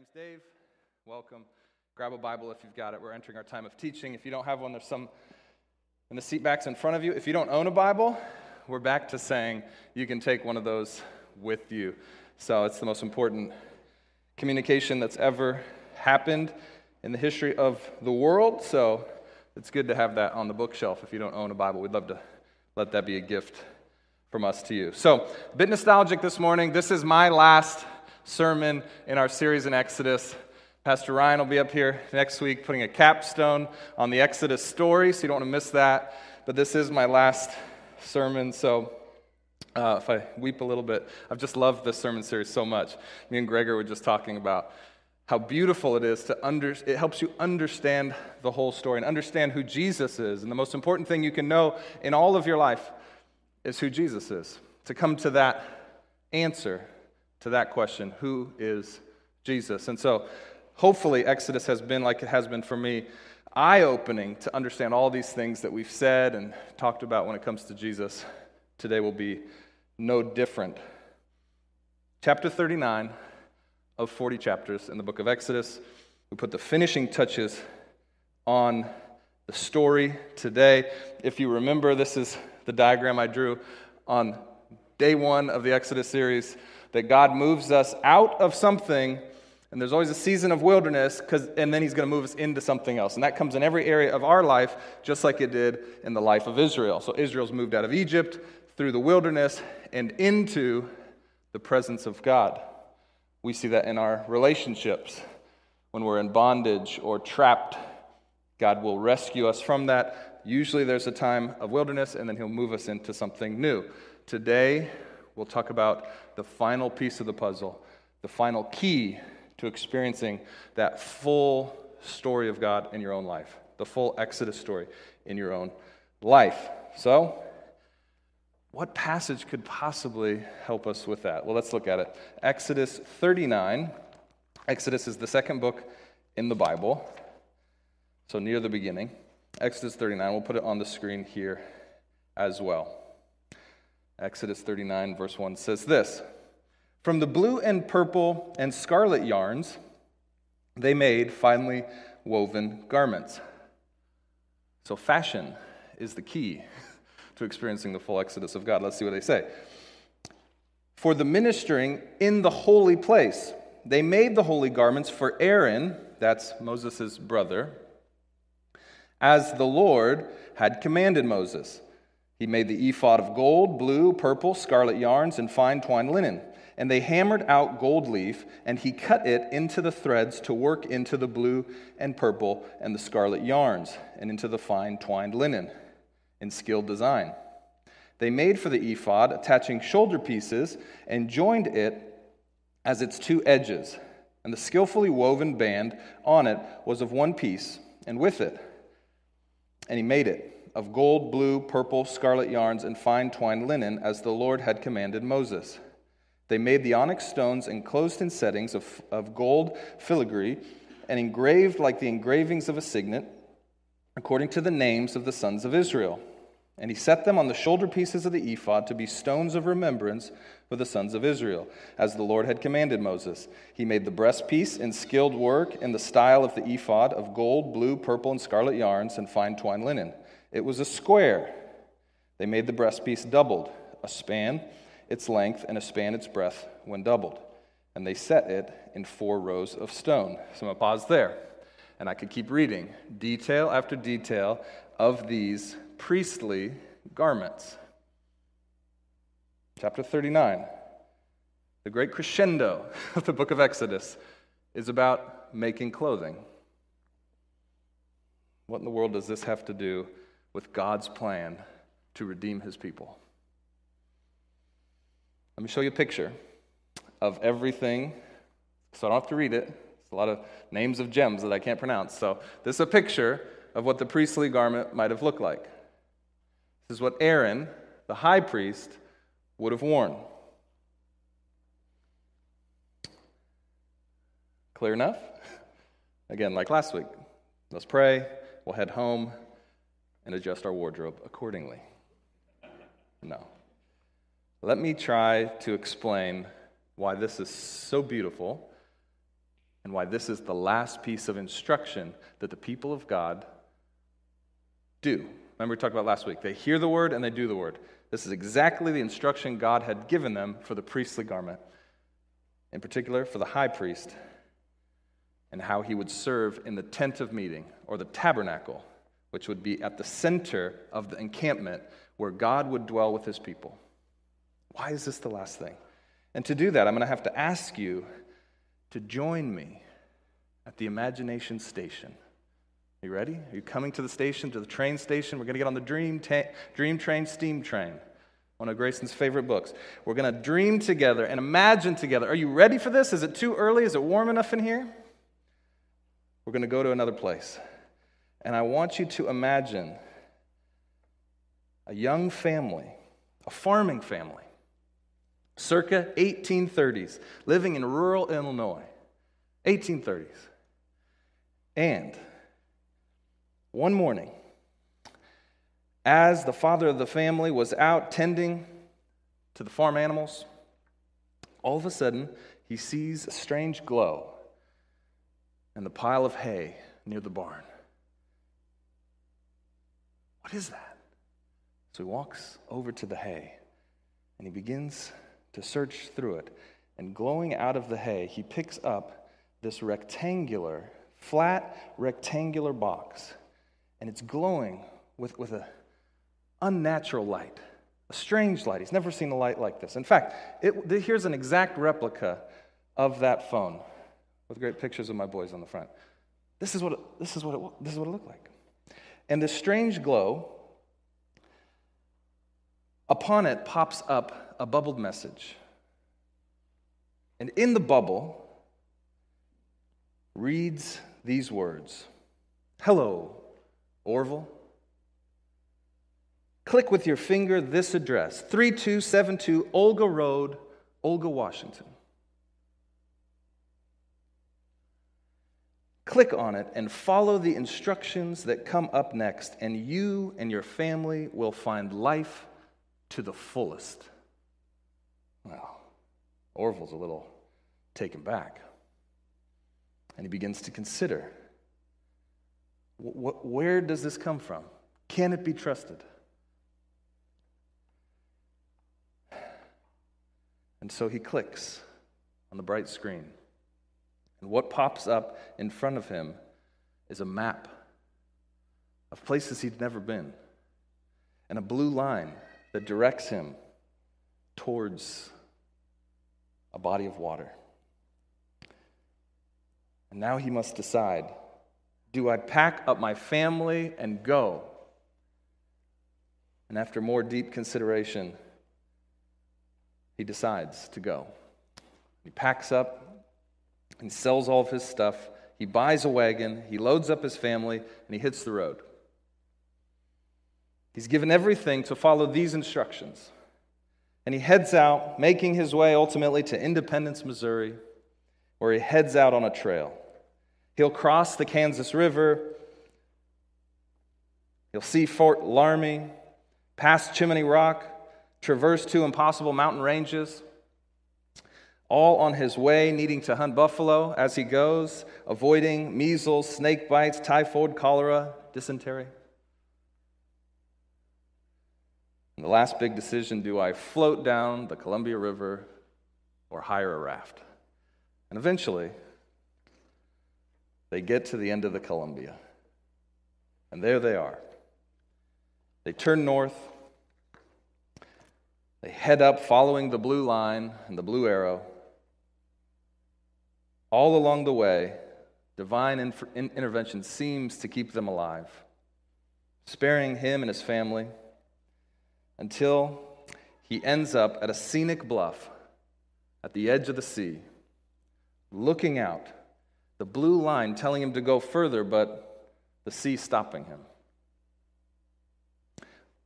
name's Dave. Welcome. Grab a Bible if you've got it. We're entering our time of teaching. If you don't have one, there's some in the seat backs in front of you. If you don't own a Bible, we're back to saying you can take one of those with you. So it's the most important communication that's ever happened in the history of the world. So it's good to have that on the bookshelf if you don't own a Bible. We'd love to let that be a gift from us to you. So, a bit nostalgic this morning. This is my last sermon in our series in Exodus. Pastor Ryan will be up here next week putting a capstone on the Exodus story, so you don't want to miss that. But this is my last sermon, so uh, if I weep a little bit, I've just loved this sermon series so much. Me and Gregor were just talking about how beautiful it is to under, it helps you understand the whole story and understand who Jesus is. And the most important thing you can know in all of your life is who Jesus is. To come to that answer to that question who is Jesus? And so, hopefully, Exodus has been, like it has been for me, eye opening to understand all these things that we've said and talked about when it comes to Jesus. Today will be no different. Chapter 39 of 40 chapters in the book of Exodus. We put the finishing touches on the story today. If you remember, this is the diagram I drew on day one of the Exodus series that God moves us out of something, and there's always a season of wilderness, and then He's going to move us into something else. And that comes in every area of our life, just like it did in the life of Israel. So Israel's moved out of Egypt, through the wilderness, and into the presence of God. We see that in our relationships. When we're in bondage or trapped, God will rescue us from that. Usually there's a time of wilderness, and then He'll move us into something new. Today, we'll talk about the final piece of the puzzle, the final key to experiencing that full story of God in your own life, the full Exodus story in your own life. So, what passage could possibly help us with that? Well, let's look at it. Exodus 39. Exodus is the second book in the Bible, so near the beginning. Exodus 39. We'll put it on the screen here as well. Exodus 39, verse 1 says this From the blue and purple and scarlet yarns, they made finely woven garments. So, fashion is the key to experiencing the full exodus of God. Let's see what they say. For the ministering in the holy place, they made the holy garments for Aaron, that's Moses' brother, as the Lord had commanded Moses. He made the ephod of gold, blue, purple, scarlet yarns, and fine twined linen. And they hammered out gold leaf, and he cut it into the threads to work into the blue and purple and the scarlet yarns, and into the fine twined linen in skilled design. They made for the ephod, attaching shoulder pieces, and joined it as its two edges. And the skillfully woven band on it was of one piece, and with it. And he made it of gold, blue, purple, scarlet yarns, and fine twined linen, as the Lord had commanded Moses. They made the onyx stones enclosed in settings of, of gold filigree and engraved like the engravings of a signet, according to the names of the sons of Israel. And he set them on the shoulder pieces of the ephod to be stones of remembrance for the sons of Israel, as the Lord had commanded Moses. He made the breastpiece in skilled work in the style of the ephod of gold, blue, purple, and scarlet yarns and fine twined linen. It was a square. They made the breastpiece doubled, a span its length and a span its breadth when doubled. And they set it in four rows of stone. So I'm going to pause there. And I could keep reading detail after detail of these priestly garments. Chapter 39, the great crescendo of the book of Exodus, is about making clothing. What in the world does this have to do with God's plan to redeem his people. Let me show you a picture of everything, so I don't have to read it. It's a lot of names of gems that I can't pronounce. So, this is a picture of what the priestly garment might have looked like. This is what Aaron, the high priest, would have worn. Clear enough? Again, like last week. Let's pray. We'll head home and adjust our wardrobe accordingly. No. Let me try to explain why this is so beautiful and why this is the last piece of instruction that the people of God do. Remember, we talked about last week. They hear the word and they do the word. This is exactly the instruction God had given them for the priestly garment, in particular for the high priest, and how he would serve in the tent of meeting or the tabernacle, which would be at the center of the encampment where God would dwell with his people. Why is this the last thing? And to do that, I'm going to have to ask you to join me at the imagination station. Are you ready? Are you coming to the station, to the train station? We're going to get on the Dream, ta- Dream Train Steam Train, one of Grayson's favorite books. We're going to dream together and imagine together. Are you ready for this? Is it too early? Is it warm enough in here? We're going to go to another place. And I want you to imagine a young family, a farming family, circa 1830s, living in rural Illinois. 1830s. And one morning, as the father of the family was out tending to the farm animals, all of a sudden he sees a strange glow in the pile of hay near the barn. What is that? So he walks over to the hay and he begins to search through it. And glowing out of the hay, he picks up this rectangular, flat rectangular box and it's glowing with, with an unnatural light, a strange light. He's never seen a light like this. In fact, it, here's an exact replica of that phone with great pictures of my boys on the front. This is what it, this is what it, this is what it looked like. And this strange glow, upon it pops up a bubbled message. And in the bubble reads these words Hello, Orville. Click with your finger this address 3272 Olga Road, Olga, Washington. Click on it and follow the instructions that come up next, and you and your family will find life to the fullest. Well, Orville's a little taken back. And he begins to consider where does this come from? Can it be trusted? And so he clicks on the bright screen. And what pops up in front of him is a map of places he'd never been and a blue line that directs him towards a body of water. And now he must decide do I pack up my family and go? And after more deep consideration, he decides to go. He packs up, he sells all of his stuff, he buys a wagon, he loads up his family, and he hits the road. He's given everything to follow these instructions. And he heads out, making his way ultimately to Independence, Missouri, where he heads out on a trail. He'll cross the Kansas River. He'll see Fort Laramie, pass Chimney Rock, traverse two impossible mountain ranges, all on his way, needing to hunt buffalo as he goes, avoiding measles, snake bites, typhoid, cholera, dysentery. And the last big decision do I float down the Columbia River or hire a raft? And eventually, they get to the end of the Columbia. And there they are. They turn north. They head up following the blue line and the blue arrow. All along the way, divine intervention seems to keep them alive, sparing him and his family until he ends up at a scenic bluff at the edge of the sea, looking out the blue line telling him to go further, but the sea stopping him.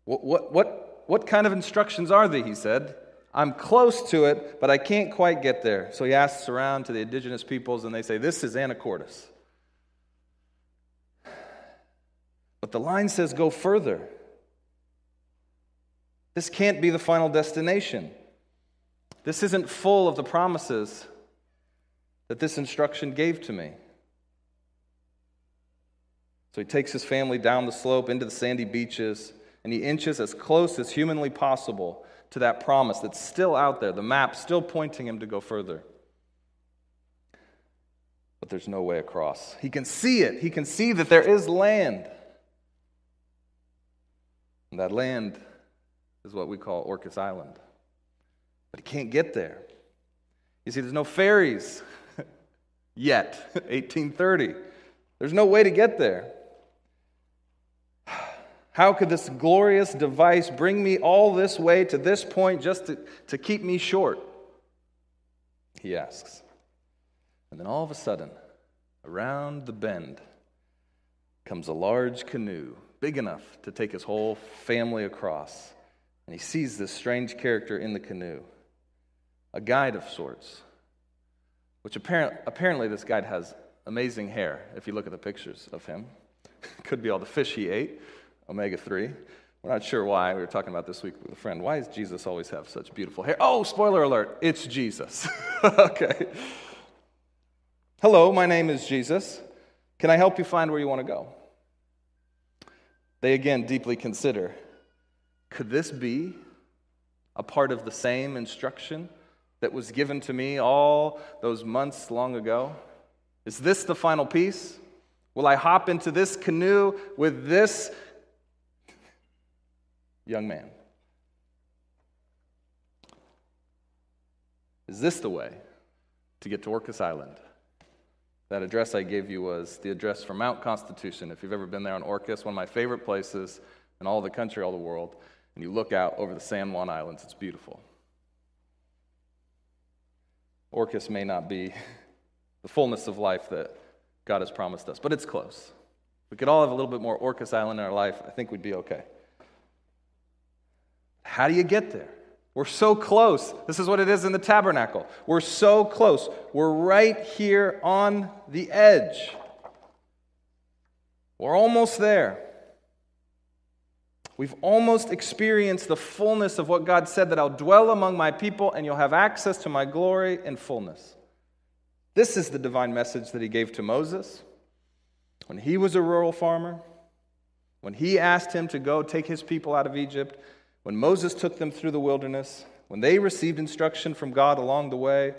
What, what, what, what kind of instructions are they? He said. I'm close to it, but I can't quite get there. So he asks around to the indigenous peoples, and they say, This is Anacortes. But the line says, Go further. This can't be the final destination. This isn't full of the promises that this instruction gave to me. So he takes his family down the slope into the sandy beaches, and he inches as close as humanly possible to that promise that's still out there, the map still pointing him to go further. But there's no way across. He can see it, he can see that there is land. And that land is what we call Orcas Island. But he can't get there. You see, there's no ferries yet, 1830. There's no way to get there. How could this glorious device bring me all this way to this point just to, to keep me short? He asks. And then all of a sudden, around the bend, comes a large canoe, big enough to take his whole family across. And he sees this strange character in the canoe, a guide of sorts, which apparent, apparently this guide has amazing hair if you look at the pictures of him. Could be all the fish he ate, omega 3. We're not sure why. We were talking about this week with a friend. Why does Jesus always have such beautiful hair? Oh, spoiler alert, it's Jesus. okay. Hello, my name is Jesus. Can I help you find where you want to go? They again deeply consider could this be a part of the same instruction that was given to me all those months long ago? Is this the final piece? Will I hop into this canoe with this young man? Is this the way to get to Orcas Island? That address I gave you was the address for Mount Constitution. If you've ever been there on Orcas, one of my favorite places in all the country, all the world, and you look out over the San Juan Islands, it's beautiful. Orcas may not be the fullness of life that God has promised us, but it's close. If we could all have a little bit more Orcas Island in our life, I think we'd be okay. How do you get there? We're so close. This is what it is in the tabernacle. We're so close. We're right here on the edge. We're almost there. We've almost experienced the fullness of what God said that I'll dwell among my people and you'll have access to my glory and fullness. This is the divine message that he gave to Moses when he was a rural farmer, when he asked him to go take his people out of Egypt when Moses took them through the wilderness, when they received instruction from God along the way,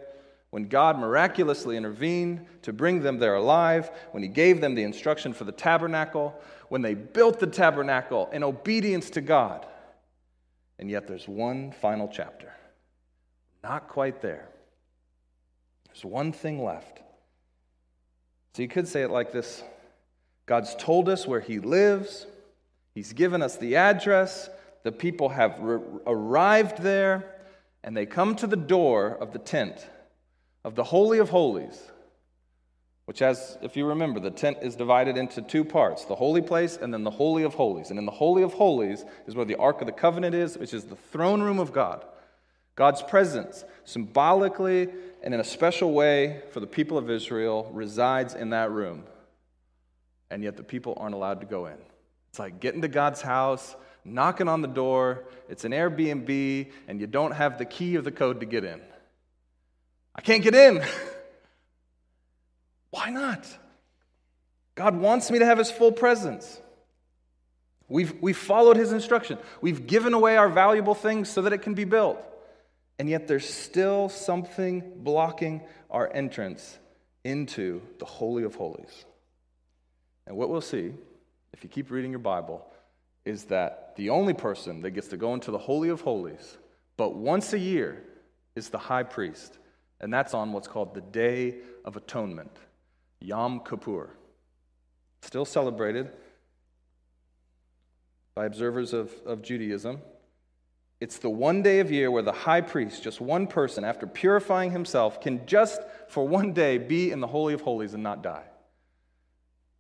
when God miraculously intervened to bring them there alive, when He gave them the instruction for the tabernacle, when they built the tabernacle in obedience to God. And yet there's one final chapter. Not quite there. There's one thing left. So you could say it like this God's told us where He lives, He's given us the address, the people have re- arrived there and they come to the door of the tent of the Holy of Holies, which has, if you remember, the tent is divided into two parts the holy place and then the Holy of Holies. And in the Holy of Holies is where the Ark of the Covenant is, which is the throne room of God. God's presence, symbolically and in a special way for the people of Israel, resides in that room. And yet the people aren't allowed to go in. It's like getting to God's house knocking on the door, it's an Airbnb, and you don't have the key of the code to get in. I can't get in. Why not? God wants me to have His full presence. We've, we've followed His instruction. We've given away our valuable things so that it can be built. And yet there's still something blocking our entrance into the Holy of Holies. And what we'll see, if you keep reading your Bible, is that the only person that gets to go into the Holy of Holies, but once a year, is the high priest. And that's on what's called the Day of Atonement, Yom Kippur. Still celebrated by observers of, of Judaism. It's the one day of year where the high priest, just one person, after purifying himself, can just for one day be in the Holy of Holies and not die.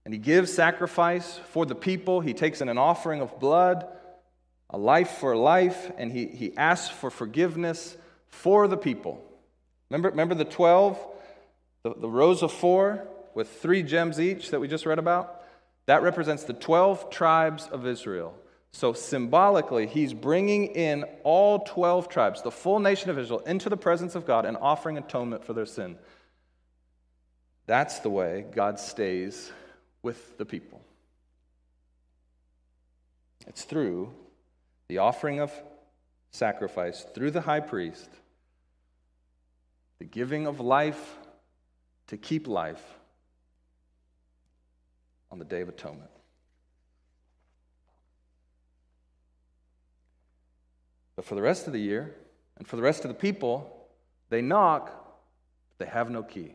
And he gives sacrifice for the people. He takes in an offering of blood, a life for life, and he, he asks for forgiveness for the people. Remember, remember the 12, the, the rows of four with three gems each that we just read about? That represents the 12 tribes of Israel. So symbolically, he's bringing in all 12 tribes, the full nation of Israel, into the presence of God and offering atonement for their sin. That's the way God stays with the people. It's through the offering of sacrifice, through the high priest, the giving of life to keep life on the Day of Atonement. But for the rest of the year, and for the rest of the people, they knock, but they have no key.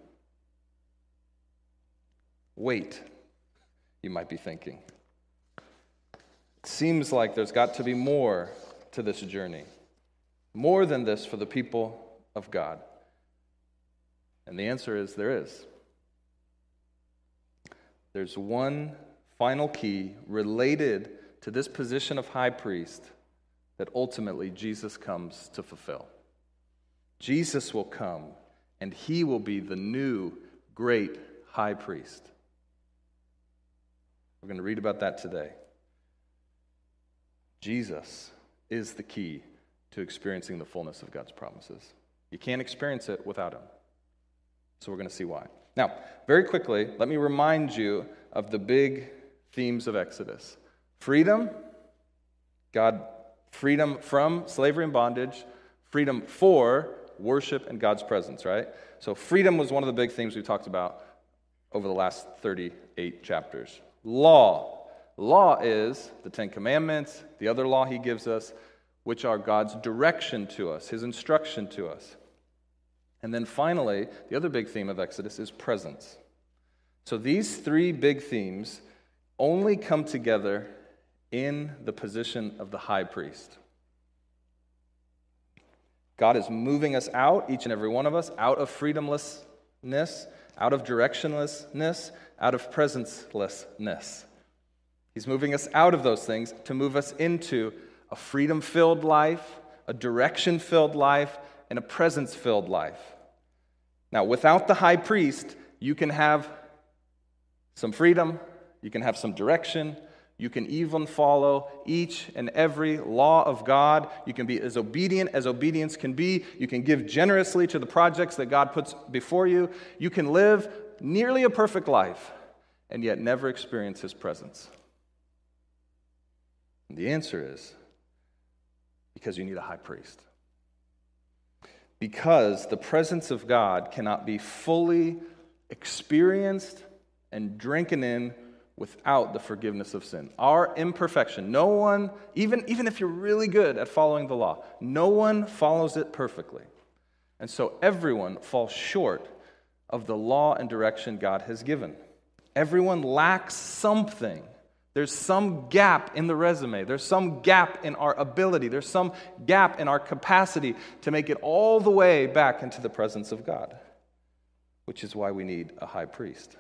Wait, you might be thinking. It seems like there's got to be more to this journey, more than this for the people of God. And the answer is there is. There's one final key related to this position of high priest that ultimately Jesus comes to fulfill. Jesus will come and he will be the new great high priest. We're going to read about that today. Jesus is the key to experiencing the fullness of God's promises. You can't experience it without him. So we're going to see why. Now, very quickly, let me remind you of the big themes of Exodus freedom, God, freedom from slavery and bondage, freedom for worship and God's presence, right? So, freedom was one of the big themes we talked about over the last 38 chapters. Law. Law is the Ten Commandments, the other law he gives us, which are God's direction to us, his instruction to us. And then finally, the other big theme of Exodus is presence. So these three big themes only come together in the position of the high priest. God is moving us out, each and every one of us, out of freedomlessness, out of directionlessness, out of presencelessness. He's moving us out of those things to move us into a freedom filled life, a direction filled life, and a presence filled life. Now, without the high priest, you can have some freedom, you can have some direction, you can even follow each and every law of God. You can be as obedient as obedience can be. You can give generously to the projects that God puts before you. You can live nearly a perfect life and yet never experience His presence. And the answer is because you need a high priest. Because the presence of God cannot be fully experienced and drinking in without the forgiveness of sin. Our imperfection, no one, even, even if you're really good at following the law, no one follows it perfectly. And so everyone falls short of the law and direction God has given. Everyone lacks something. There's some gap in the resume. There's some gap in our ability. There's some gap in our capacity to make it all the way back into the presence of God, which is why we need a high priest.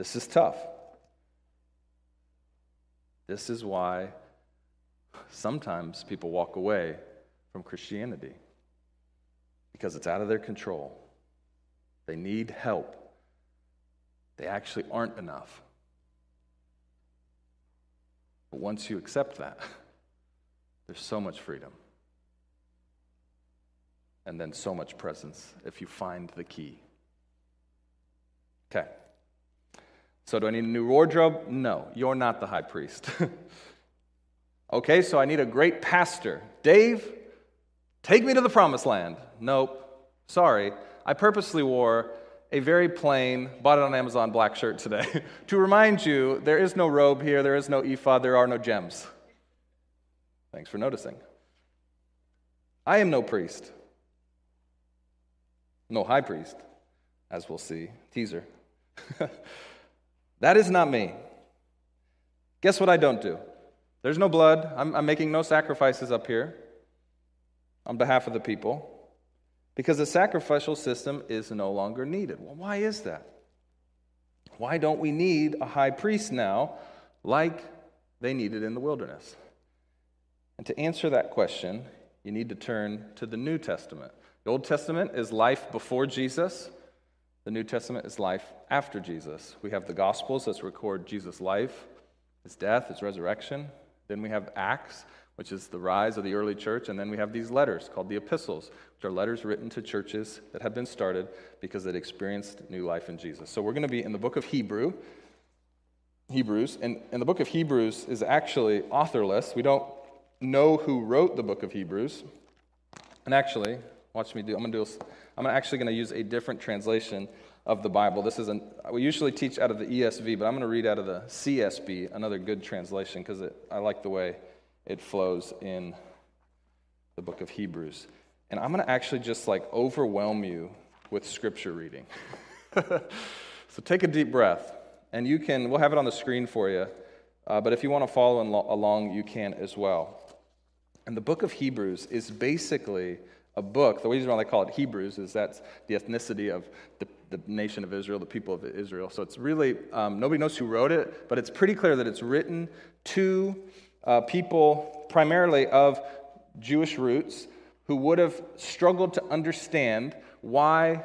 This is tough. This is why sometimes people walk away from Christianity because it's out of their control. They need help. They actually aren't enough. But once you accept that, there's so much freedom. And then so much presence if you find the key. Okay. So, do I need a new wardrobe? No, you're not the high priest. okay, so I need a great pastor. Dave, take me to the promised land. Nope, sorry. I purposely wore a very plain, bought it on Amazon black shirt today to remind you there is no robe here, there is no ephod, there are no gems. Thanks for noticing. I am no priest, no high priest, as we'll see. Teaser. That is not me. Guess what I don't do? There's no blood. I'm, I'm, making no sacrifices up here on behalf of the people because the sacrificial system is no longer needed. Well, why is that? Why don't we need a high priest now like they needed in the wilderness? And to answer that question, you need to turn to the New Testament. The Old Testament is life before Jesus. The New Testament is life after Jesus. We have the Gospels that record Jesus' life, his death, his resurrection. Then we have Acts, which is the rise of the early church. And then we have these letters called the epistles, which are letters written to churches that have been started because they'd experienced new life in Jesus. So we're going to be in the book of Hebrew. Hebrews, and, and the book of Hebrews is actually authorless. We don't know who wrote the book of Hebrews. And actually, watch me do. I'm gonna do. I'm actually going to use a different translation of the Bible. This is an. We usually teach out of the ESV, but I'm going to read out of the CSB, another good translation, because I like the way it flows in the book of Hebrews. And I'm going to actually just like overwhelm you with scripture reading. so take a deep breath, and you can. We'll have it on the screen for you. Uh, but if you want to follow along, you can as well. And the book of Hebrews is basically a book. The reason why they call it Hebrews is that's the ethnicity of the, the nation of Israel, the people of Israel. So it's really, um, nobody knows who wrote it, but it's pretty clear that it's written to uh, people primarily of Jewish roots who would have struggled to understand why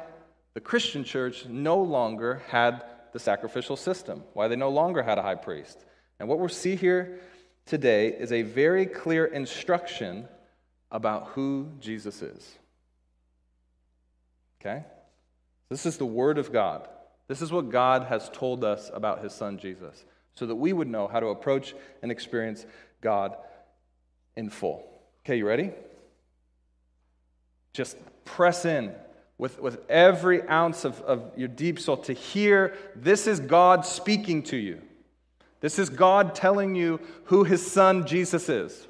the Christian church no longer had the sacrificial system, why they no longer had a high priest. And what we'll see here today is a very clear instruction about who Jesus is. Okay? This is the Word of God. This is what God has told us about His Son Jesus, so that we would know how to approach and experience God in full. Okay, you ready? Just press in with, with every ounce of, of your deep soul to hear this is God speaking to you. This is God telling you who his son Jesus is.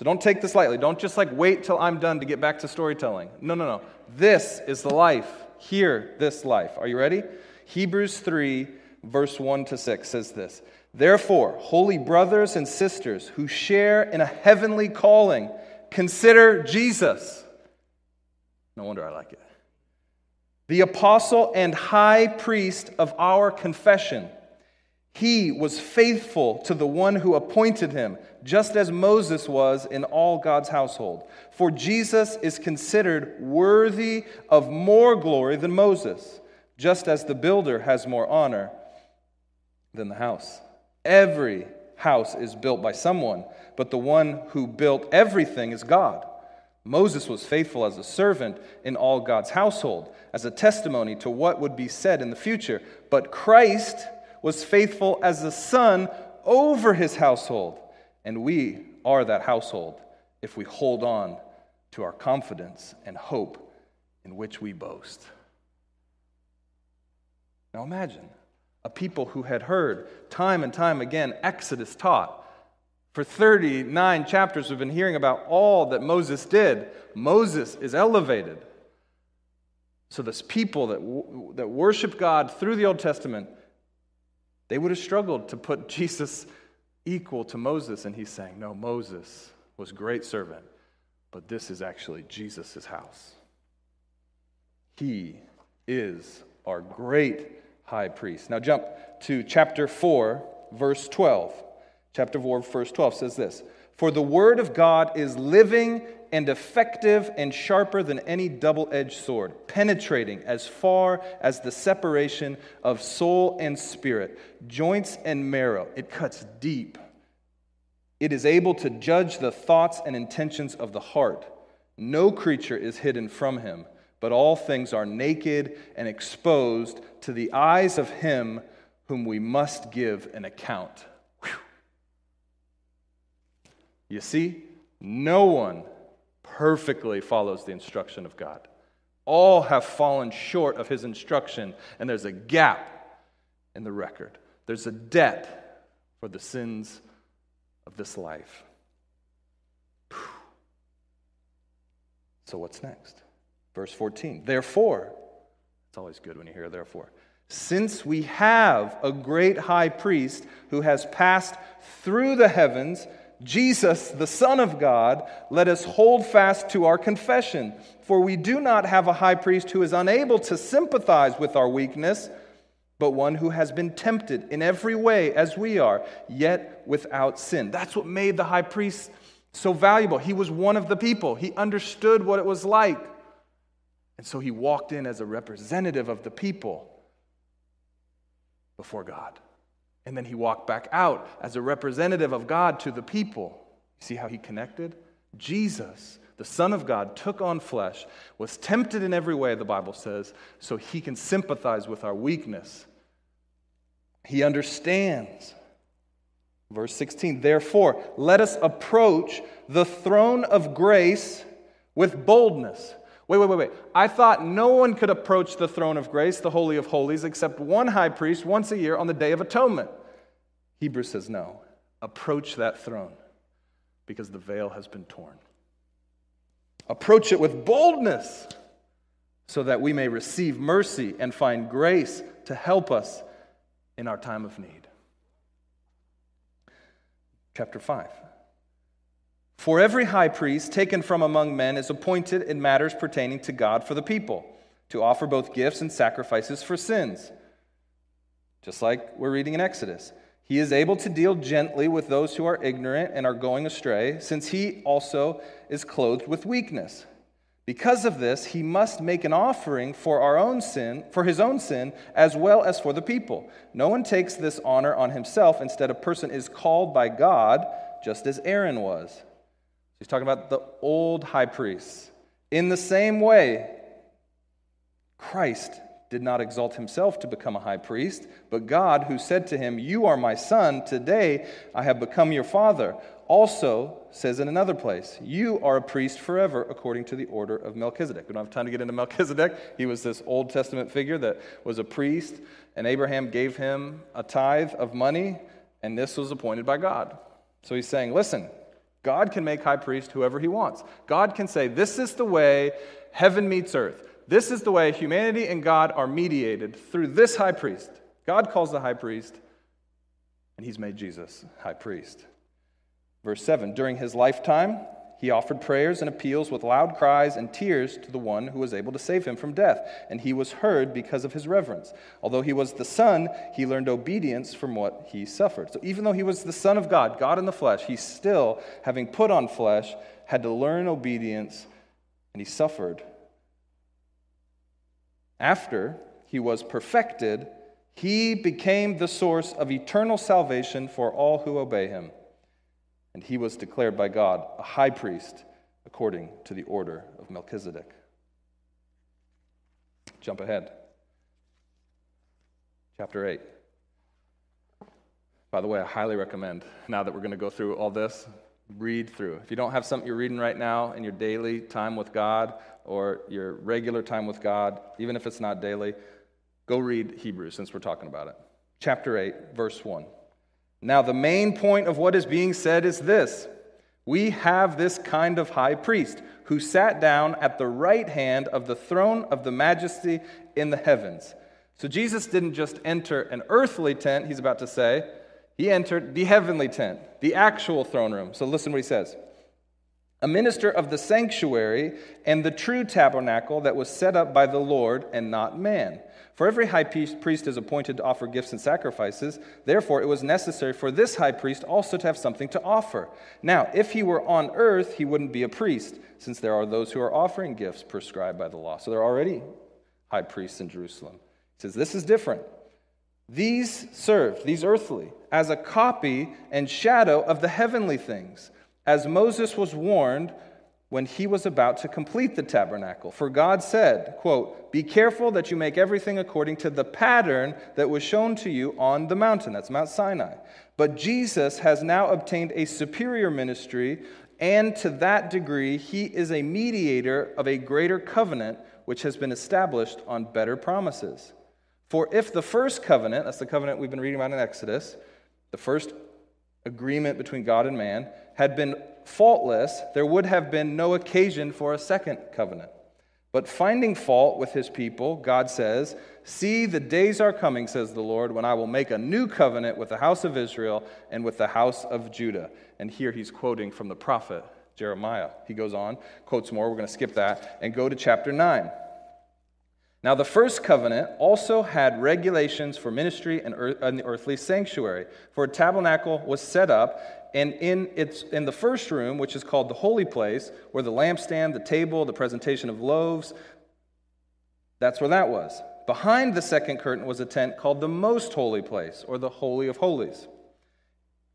So don't take this lightly. Don't just like wait till I'm done to get back to storytelling. No, no, no. This is the life. Hear this life. Are you ready? Hebrews 3, verse 1 to 6 says this Therefore, holy brothers and sisters who share in a heavenly calling, consider Jesus. No wonder I like it. The apostle and high priest of our confession he was faithful to the one who appointed him, just as Moses was in all God's household. For Jesus is considered worthy of more glory than Moses, just as the builder has more honor than the house. Every house is built by someone, but the one who built everything is God. Moses was faithful as a servant in all God's household, as a testimony to what would be said in the future. But Christ was faithful as a son over his household. And we are that household if we hold on to our confidence and hope in which we boast. Now imagine a people who had heard time and time again Exodus taught. For 39 chapters, we've been hearing about all that Moses did. Moses is elevated. So, this people that, that worship God through the Old Testament they would have struggled to put Jesus equal to Moses, and he's saying, No, Moses was great servant, but this is actually Jesus' house. He is our great high priest. Now jump to chapter 4, verse 12. Chapter 4, verse 12 says this For the word of God is living and effective and sharper than any double edged sword, penetrating as far as the separation of soul and spirit, joints and marrow. It cuts deep. It is able to judge the thoughts and intentions of the heart. No creature is hidden from him, but all things are naked and exposed to the eyes of him whom we must give an account. Whew. You see, no one perfectly follows the instruction of God. All have fallen short of his instruction, and there's a gap in the record. There's a debt for the sins of this life. So, what's next? Verse 14. Therefore, it's always good when you hear therefore. Since we have a great high priest who has passed through the heavens, Jesus, the Son of God, let us hold fast to our confession. For we do not have a high priest who is unable to sympathize with our weakness, but one who has been tempted in every way as we are, yet without sin. That's what made the high priest so valuable. He was one of the people, he understood what it was like. And so he walked in as a representative of the people before God. And then he walked back out as a representative of God to the people. See how he connected? Jesus, the Son of God, took on flesh, was tempted in every way, the Bible says, so he can sympathize with our weakness. He understands. Verse 16, therefore, let us approach the throne of grace with boldness. Wait, wait, wait, wait. I thought no one could approach the throne of grace, the Holy of Holies, except one high priest once a year on the Day of Atonement. Hebrews says no. Approach that throne because the veil has been torn. Approach it with boldness so that we may receive mercy and find grace to help us in our time of need. Chapter 5. For every high priest taken from among men is appointed in matters pertaining to God for the people, to offer both gifts and sacrifices for sins. Just like we're reading in Exodus. He is able to deal gently with those who are ignorant and are going astray, since he also is clothed with weakness. Because of this, he must make an offering for our own sin, for his own sin, as well as for the people. No one takes this honor on himself. Instead, a person is called by God, just as Aaron was. He's talking about the old high priests. In the same way, Christ did not exalt himself to become a high priest, but God, who said to him, You are my son, today I have become your father, also says in another place, You are a priest forever, according to the order of Melchizedek. We don't have time to get into Melchizedek. He was this Old Testament figure that was a priest, and Abraham gave him a tithe of money, and this was appointed by God. So he's saying, Listen, God can make high priest whoever he wants. God can say, This is the way heaven meets earth. This is the way humanity and God are mediated through this high priest. God calls the high priest, and he's made Jesus high priest. Verse 7 During his lifetime, he offered prayers and appeals with loud cries and tears to the one who was able to save him from death, and he was heard because of his reverence. Although he was the Son, he learned obedience from what he suffered. So even though he was the Son of God, God in the flesh, he still, having put on flesh, had to learn obedience, and he suffered after he was perfected, he became the source of eternal salvation for all who obey him. And he was declared by God a high priest according to the order of Melchizedek. Jump ahead. Chapter 8. By the way, I highly recommend, now that we're going to go through all this, read through. If you don't have something you're reading right now in your daily time with God or your regular time with God, even if it's not daily, go read Hebrews since we're talking about it. Chapter 8, verse 1. Now, the main point of what is being said is this We have this kind of high priest who sat down at the right hand of the throne of the majesty in the heavens. So, Jesus didn't just enter an earthly tent, he's about to say, he entered the heavenly tent, the actual throne room. So, listen what he says a minister of the sanctuary and the true tabernacle that was set up by the Lord and not man. For every high priest is appointed to offer gifts and sacrifices. Therefore, it was necessary for this high priest also to have something to offer. Now, if he were on earth, he wouldn't be a priest, since there are those who are offering gifts prescribed by the law. So there are already high priests in Jerusalem. He says, This is different. These serve, these earthly, as a copy and shadow of the heavenly things as Moses was warned when he was about to complete the tabernacle. For God said, quote, Be careful that you make everything according to the pattern that was shown to you on the mountain. That's Mount Sinai. But Jesus has now obtained a superior ministry, and to that degree, he is a mediator of a greater covenant which has been established on better promises. For if the first covenant, that's the covenant we've been reading about in Exodus, the first agreement between God and man, had been faultless, there would have been no occasion for a second covenant. But finding fault with his people, God says, See, the days are coming, says the Lord, when I will make a new covenant with the house of Israel and with the house of Judah. And here he's quoting from the prophet Jeremiah. He goes on, quotes more. We're going to skip that and go to chapter 9. Now, the first covenant also had regulations for ministry and, earth, and the earthly sanctuary. For a tabernacle was set up, and in, its, in the first room, which is called the holy place, where the lampstand, the table, the presentation of loaves, that's where that was. Behind the second curtain was a tent called the Most Holy Place, or the Holy of Holies.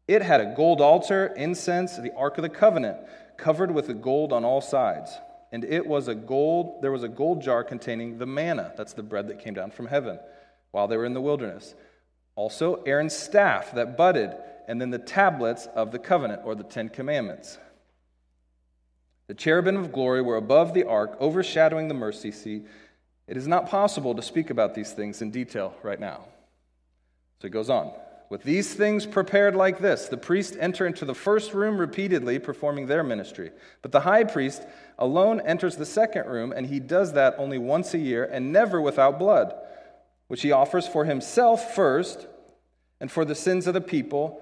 It had a gold altar, incense, the Ark of the Covenant, covered with gold on all sides. And it was a gold, there was a gold jar containing the manna, that's the bread that came down from heaven while they were in the wilderness. Also, Aaron's staff that budded, and then the tablets of the covenant, or the Ten Commandments. The cherubim of glory were above the ark, overshadowing the mercy seat. It is not possible to speak about these things in detail right now. So it goes on. With these things prepared like this, the priests enter into the first room repeatedly, performing their ministry. But the high priest alone enters the second room, and he does that only once a year and never without blood, which he offers for himself first and for the sins of the people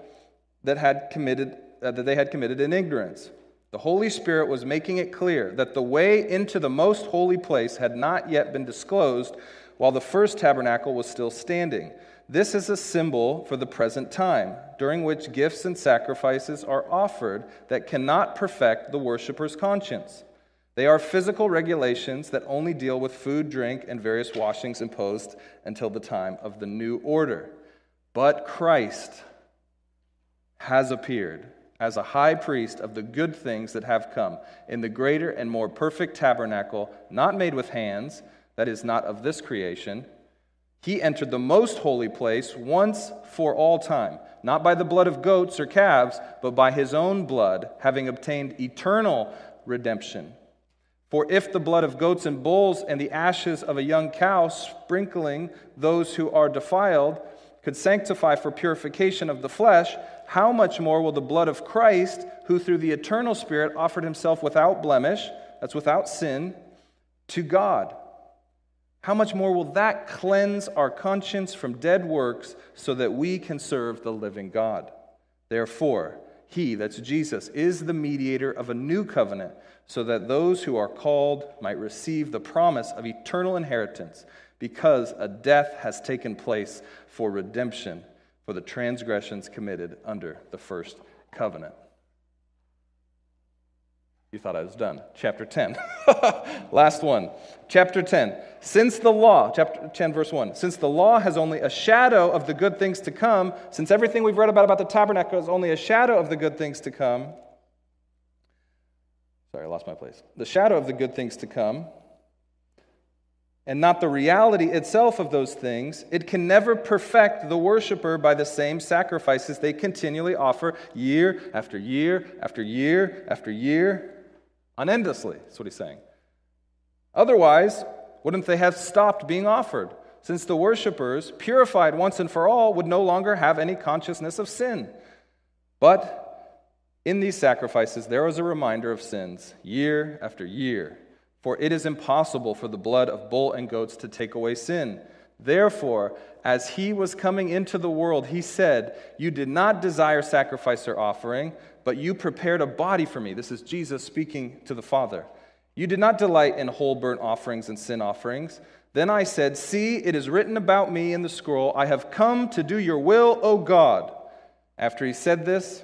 that, had committed, uh, that they had committed in ignorance. The Holy Spirit was making it clear that the way into the most holy place had not yet been disclosed while the first tabernacle was still standing. This is a symbol for the present time, during which gifts and sacrifices are offered that cannot perfect the worshiper's conscience. They are physical regulations that only deal with food, drink, and various washings imposed until the time of the new order. But Christ has appeared as a high priest of the good things that have come in the greater and more perfect tabernacle, not made with hands, that is, not of this creation he entered the most holy place once for all time, not by the blood of goats or calves, but by his own blood, having obtained eternal redemption. For if the blood of goats and bulls and the ashes of a young cow, sprinkling those who are defiled, could sanctify for purification of the flesh, how much more will the blood of Christ, who through the eternal Spirit offered himself without blemish, that's without sin, to God? How much more will that cleanse our conscience from dead works so that we can serve the living God? Therefore, he, that's Jesus, is the mediator of a new covenant so that those who are called might receive the promise of eternal inheritance because a death has taken place for redemption for the transgressions committed under the first covenant. You thought I was done. Chapter 10. Last one. Chapter 10. Since the law, chapter 10, verse 1, since the law has only a shadow of the good things to come, since everything we've read about about the tabernacle is only a shadow of the good things to come, sorry, I lost my place. The shadow of the good things to come, and not the reality itself of those things, it can never perfect the worshiper by the same sacrifices they continually offer year after year after year after year unendlessly. That's what he's saying. Otherwise, wouldn't they have stopped being offered? Since the worshippers, purified once and for all, would no longer have any consciousness of sin. But in these sacrifices, there was a reminder of sins year after year. For it is impossible for the blood of bull and goats to take away sin. Therefore, as he was coming into the world, he said, You did not desire sacrifice or offering but you prepared a body for me. This is Jesus speaking to the Father. You did not delight in whole burnt offerings and sin offerings. Then I said, See, it is written about me in the scroll, I have come to do your will, O God. After he said this,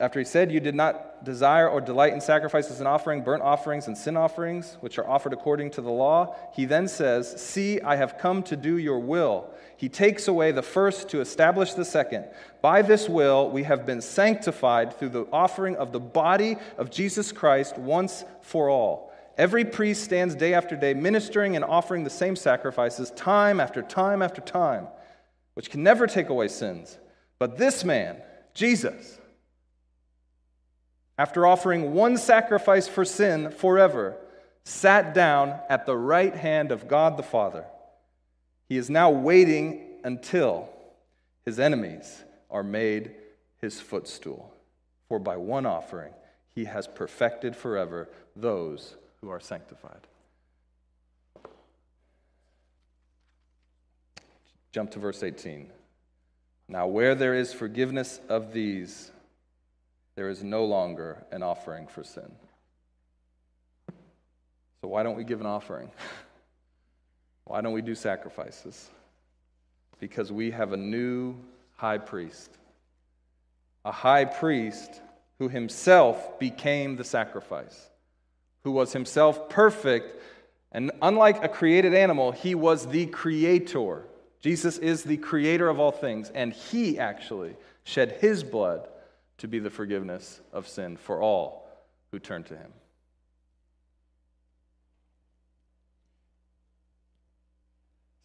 after he said, You did not desire or delight in sacrifices and offering, burnt offerings and sin offerings, which are offered according to the law, he then says, See, I have come to do your will. He takes away the first to establish the second. By this will, we have been sanctified through the offering of the body of Jesus Christ once for all. Every priest stands day after day ministering and offering the same sacrifices time after time after time, which can never take away sins. But this man, Jesus, after offering one sacrifice for sin forever, sat down at the right hand of God the Father. He is now waiting until his enemies are made his footstool. For by one offering he has perfected forever those who are sanctified. Jump to verse 18. Now, where there is forgiveness of these, there is no longer an offering for sin. So, why don't we give an offering? Why don't we do sacrifices? Because we have a new high priest, a high priest who himself became the sacrifice, who was himself perfect And unlike a created animal, he was the creator. Jesus is the creator of all things, and he actually shed his blood to be the forgiveness of sin for all who turn to him.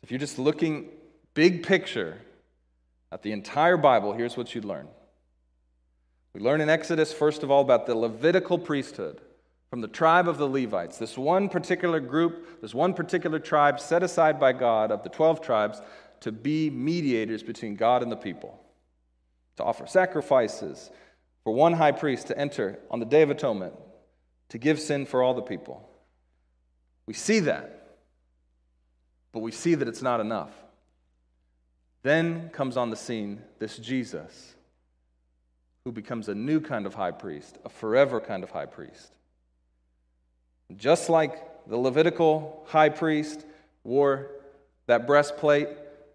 If you're just looking big picture at the entire Bible, here's what you'd learn. We learn in Exodus, first of all, about the Levitical priesthood from the tribe of the Levites, this one particular group, this one particular tribe set aside by God of the 12 tribes to be mediators between God and the people, to offer sacrifices for one high priest to enter on the Day of Atonement, to give sin for all the people. We see that, but we see that it's not enough. Then comes on the scene this Jesus, who becomes a new kind of high priest, a forever kind of high priest. Just like the Levitical high priest wore that breastplate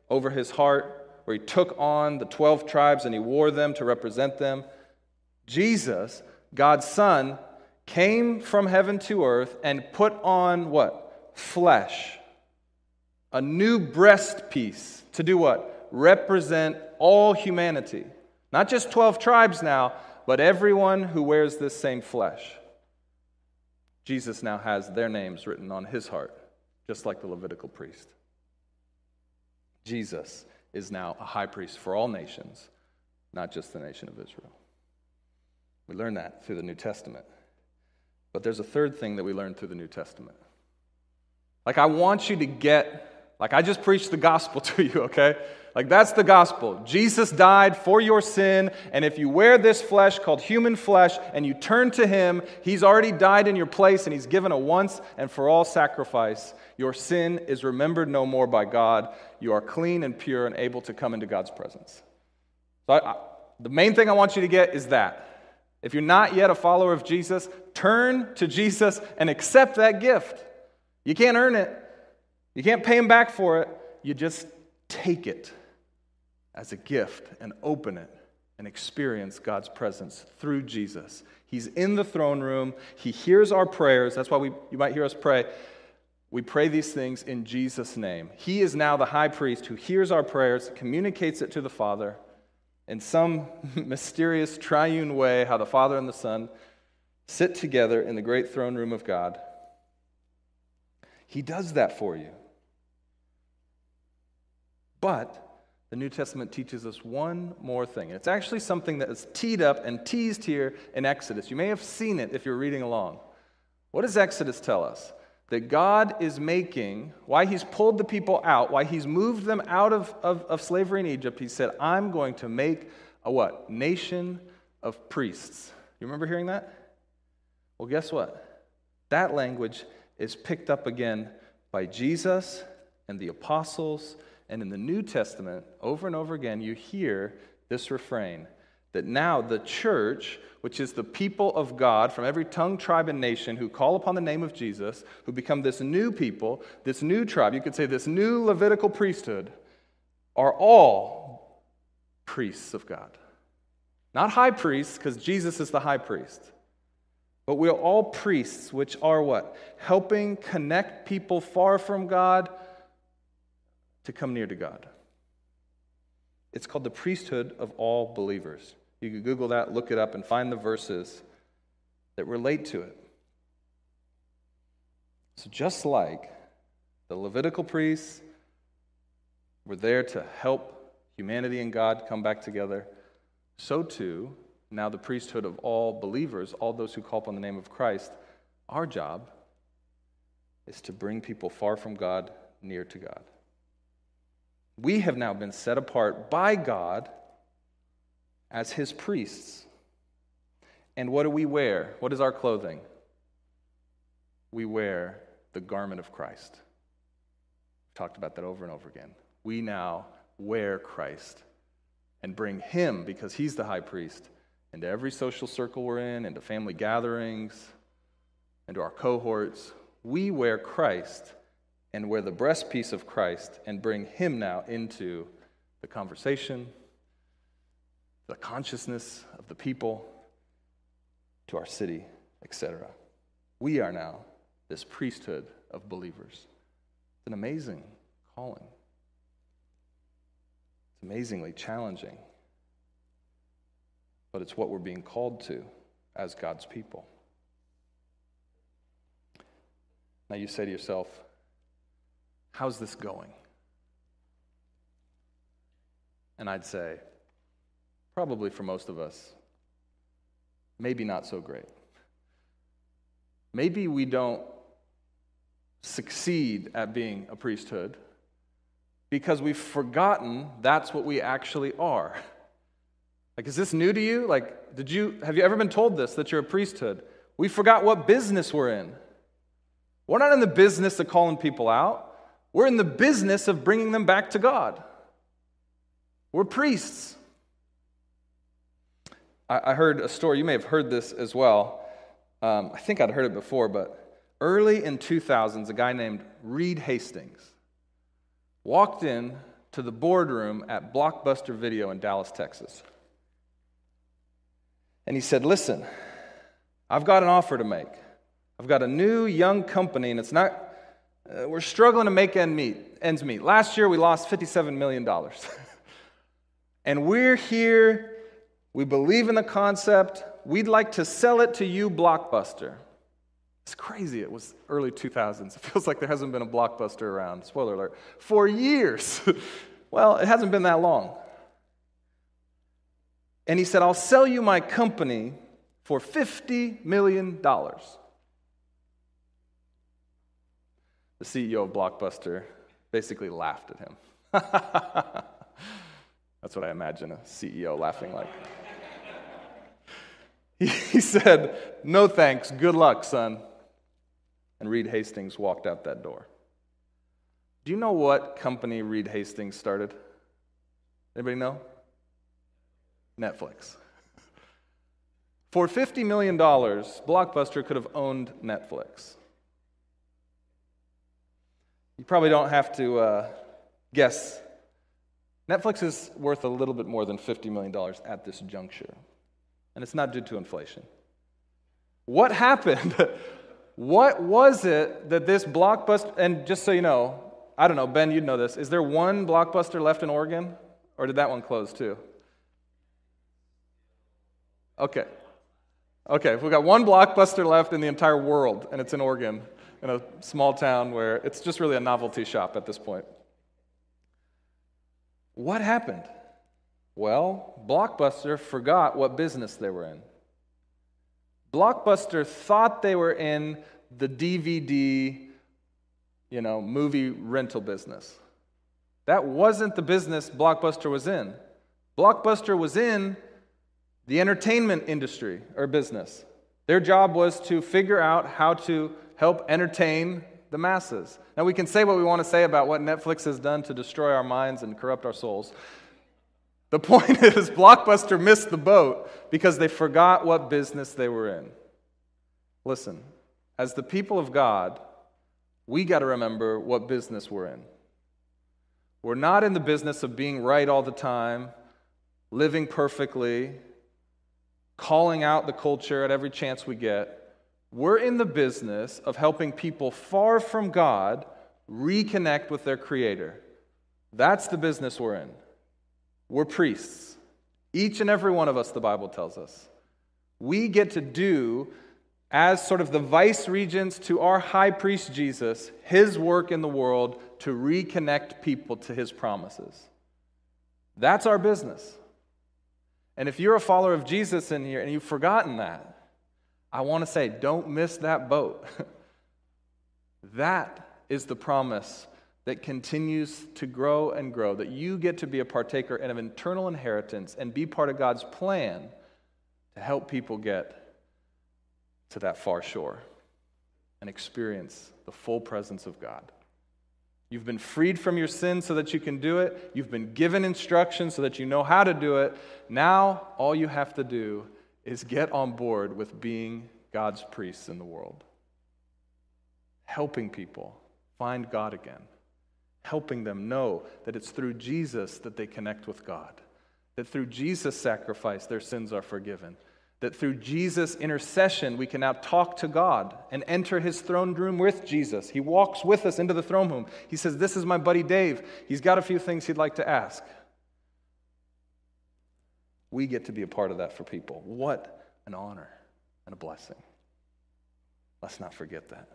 over his heart, where he took on the 12 tribes and he wore them to represent them, Jesus, God's Son, came from heaven to earth and put on what? Flesh. A new breastpiece to do what? Represent all humanity. Not just 12 tribes now, but everyone who wears this same flesh. Jesus now has their names written on his heart, just like the Levitical priest. Jesus is now a high priest for all nations, not just the nation of Israel. We learn that through the New Testament. But there's a third thing that we learn through the New Testament. Like, I want you to get, like, I just preached the gospel to you, okay? Like, that's the gospel. Jesus died for your sin, and if you wear this flesh called human flesh and you turn to Him, He's already died in your place and He's given a once and for all sacrifice. Your sin is remembered no more by God. You are clean and pure and able to come into God's presence. So, I, I, the main thing I want you to get is that. If you're not yet a follower of Jesus, turn to Jesus and accept that gift. You can't earn it, you can't pay Him back for it. You just take it as a gift and open it and experience God's presence through Jesus. He's in the throne room. He hears our prayers. That's why we, you might hear us pray. We pray these things in Jesus' name. He is now the high priest who hears our prayers, communicates it to the Father in some mysterious triune way, how the Father and the Son sit together in the great throne room of God. He does that for you. But the New Testament teaches us one more thing. and It's actually something that is teed up and teased here in Exodus. You may have seen it if you're reading along. What does Exodus tell us? That God is making, why He's pulled the people out, why He's moved them out of, of, of slavery in Egypt, He said, I'm going to make a what? Nation of priests. You remember hearing that? Well, guess what? That language is picked up again by Jesus and the apostles and in the New Testament, over and over again, you hear this refrain that now the church, which is the people of God from every tongue, tribe, and nation who call upon the name of Jesus, who become this new people, this new tribe, you could say this new Levitical priesthood, are all priests of God. Not high priests, because Jesus is the high priest. But we're all priests, which are what? Helping connect people far from God to come near to God. It's called the priesthood of all believers. You can Google that, look it up, and find the verses that relate to it. So, just like the Levitical priests were there to help humanity and God come back together, so too, now the priesthood of all believers, all those who call upon the name of Christ, our job is to bring people far from God near to God. We have now been set apart by God as his priests. And what do we wear? What is our clothing? We wear the garment of Christ. We've talked about that over and over again. We now wear Christ and bring him, because he's the high priest, into every social circle we're in, into family gatherings, into our cohorts. We wear Christ and wear the breastpiece of Christ and bring him now into the conversation, the consciousness of the people, to our city, etc. We are now this priesthood of believers. It's an amazing calling. It's amazingly challenging. But it's what we're being called to as God's people. Now you say to yourself, How's this going? And I'd say, probably for most of us, maybe not so great. Maybe we don't succeed at being a priesthood because we've forgotten that's what we actually are. Like, is this new to you? Like, did you have you ever been told this that you're a priesthood? We forgot what business we're in. We're not in the business of calling people out. We're in the business of bringing them back to God. We're priests. I, heard a story, you may have heard this as well. Um, I think I'd heard it before, but early in 2000s, a guy named Reed Hastings walked in to the boardroom at Blockbuster Video in Dallas, Texas. And he said, Listen, I've got an offer to make. I've got a new young company, and it's not, uh, we're struggling to make end meet, ends meet. Last year, we lost $57 million. and we're here, we believe in the concept, we'd like to sell it to you, Blockbuster. It's crazy. It was early 2000s. It feels like there hasn't been a blockbuster around, spoiler alert, for years. well, it hasn't been that long. And he said, I'll sell you my company for $50 million. The CEO of Blockbuster basically laughed at him. That's what I imagine a CEO laughing like. he said, No thanks, good luck, son and Reed Hastings walked out that door. Do you know what company Reed Hastings started? Anybody know? Netflix. For $50 million, Blockbuster could have owned Netflix. You probably don't have to uh, guess. Netflix is worth a little bit more than $50 million at this juncture, and it's not due to inflation. What happened What was it that this blockbuster, and just so you know, I don't know, Ben, you'd know this. Is there one blockbuster left in Oregon? Or did that one close too? Okay. Okay, we've got one blockbuster left in the entire world, and it's in Oregon, in a small town where it's just really a novelty shop at this point. What happened? Well, Blockbuster forgot what business they were in. Blockbuster thought they were in the DVD, you know, movie rental business. That wasn't the business Blockbuster was in. Blockbuster was in the entertainment industry or business. Their job was to figure out how to help entertain the masses. Now, we can say what we want to say about what Netflix has done to destroy our minds and corrupt our souls. The point is, Blockbuster missed the boat because they forgot what business they were in. Listen, as the people of God, we got to remember what business we're in. We're not in the business of being right all the time, living perfectly, calling out the culture at every chance we get. We're in the business of helping people far from God reconnect with their Creator. That's the business we're in. We're priests. Each and every one of us, the Bible tells us. We get to do, as sort of the vice regents to our high priest Jesus, his work in the world to reconnect people to his promises. That's our business. And if you're a follower of Jesus in here and you've forgotten that, I want to say, don't miss that boat. that is the promise that continues to grow and grow, that you get to be a partaker in an eternal inheritance and be part of God's plan to help people get to that far shore and experience the full presence of God. You've been freed from your sin so that you can do it. You've been given instructions so that you know how to do it. Now, all you have to do is get on board with being God's priests in the world, helping people find God again helping them know that it's through Jesus that they connect with God, that through Jesus' sacrifice their sins are forgiven, That through Jesus' intercession, we can now talk to God and enter his throne room with Jesus. He walks with us into the throne room. He says, This is my buddy Dave. He's got a few things he'd like to ask. We get to be a part of that for people. What an honor and a blessing. Let's not forget that.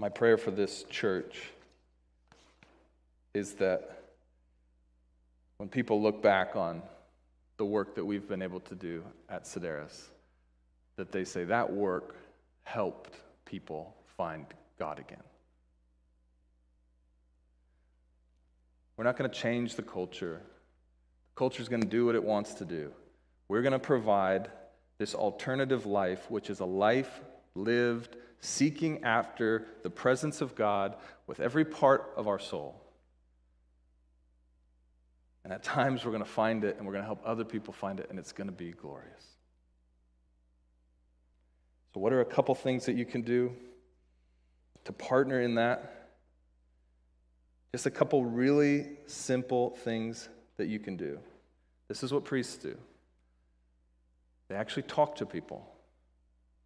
My prayer for this church is that when people look back on the work that we've been able to do at Sedaris, that they say that work helped people find God again. We're not going to change the culture. The culture is going to do what it wants to do. We're going to provide this alternative life, which is a life lived seeking after the presence of God with every part of our soul. And at times we're going to find it and we're going to help other people find it, and it's going to be glorious. So, what are a couple things that you can do to partner in that? Just a couple really simple things that you can do. This is what priests do they actually talk to people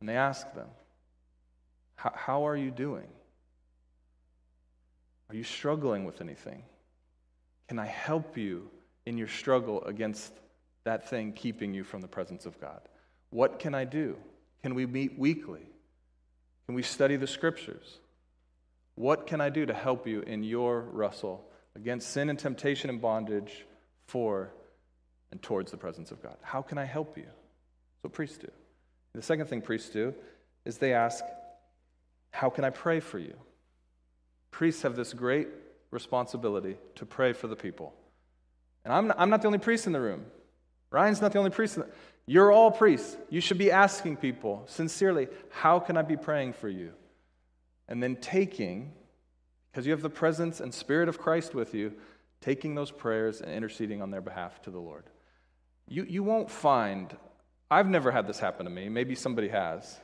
and they ask them, How are you doing? Are you struggling with anything? Can I help you in your struggle against that thing keeping you from the presence of God? What can I do? Can we meet weekly? Can we study the scriptures? What can I do to help you in your wrestle against sin and temptation and bondage for and towards the presence of God? How can I help you? That's what priests do. The second thing priests do is they ask, How can I pray for you? Priests have this great responsibility to pray for the people. And I'm not, I'm not the only priest in the room. Ryan's not the only priest. The, you're all priests. You should be asking people sincerely, how can I be praying for you? And then taking, because you have the presence and spirit of Christ with you, taking those prayers and interceding on their behalf to the Lord. You, you won't find, I've never had this happen to me, maybe somebody has,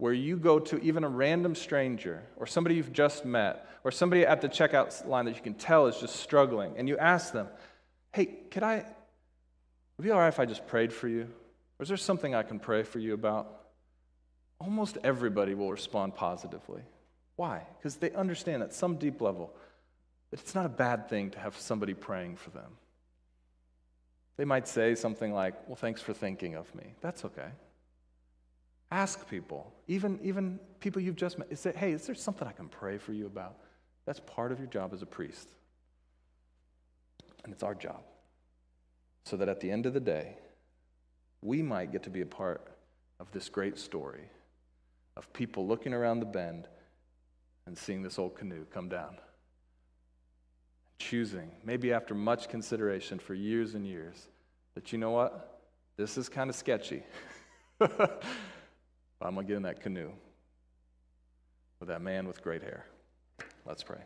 where you go to even a random stranger or somebody you've just met or somebody at the checkout line that you can tell is just struggling and you ask them, hey, could I, would it be all right if I just prayed for you? Or is there something I can pray for you about? Almost everybody will respond positively. Why? Because they understand at some deep level that it's not a bad thing to have somebody praying for them. They might say something like, Well, thanks for thinking of me. That's okay. Ask people, even, even people you've just met, say, hey, is there something I can pray for you about? That's part of your job as a priest. And it's our job. So that at the end of the day, we might get to be a part of this great story of people looking around the bend and seeing this old canoe come down. Choosing, maybe after much consideration for years and years, that you know what? This is kind of sketchy. But I'm going to get in that canoe with that man with great hair. Let's pray.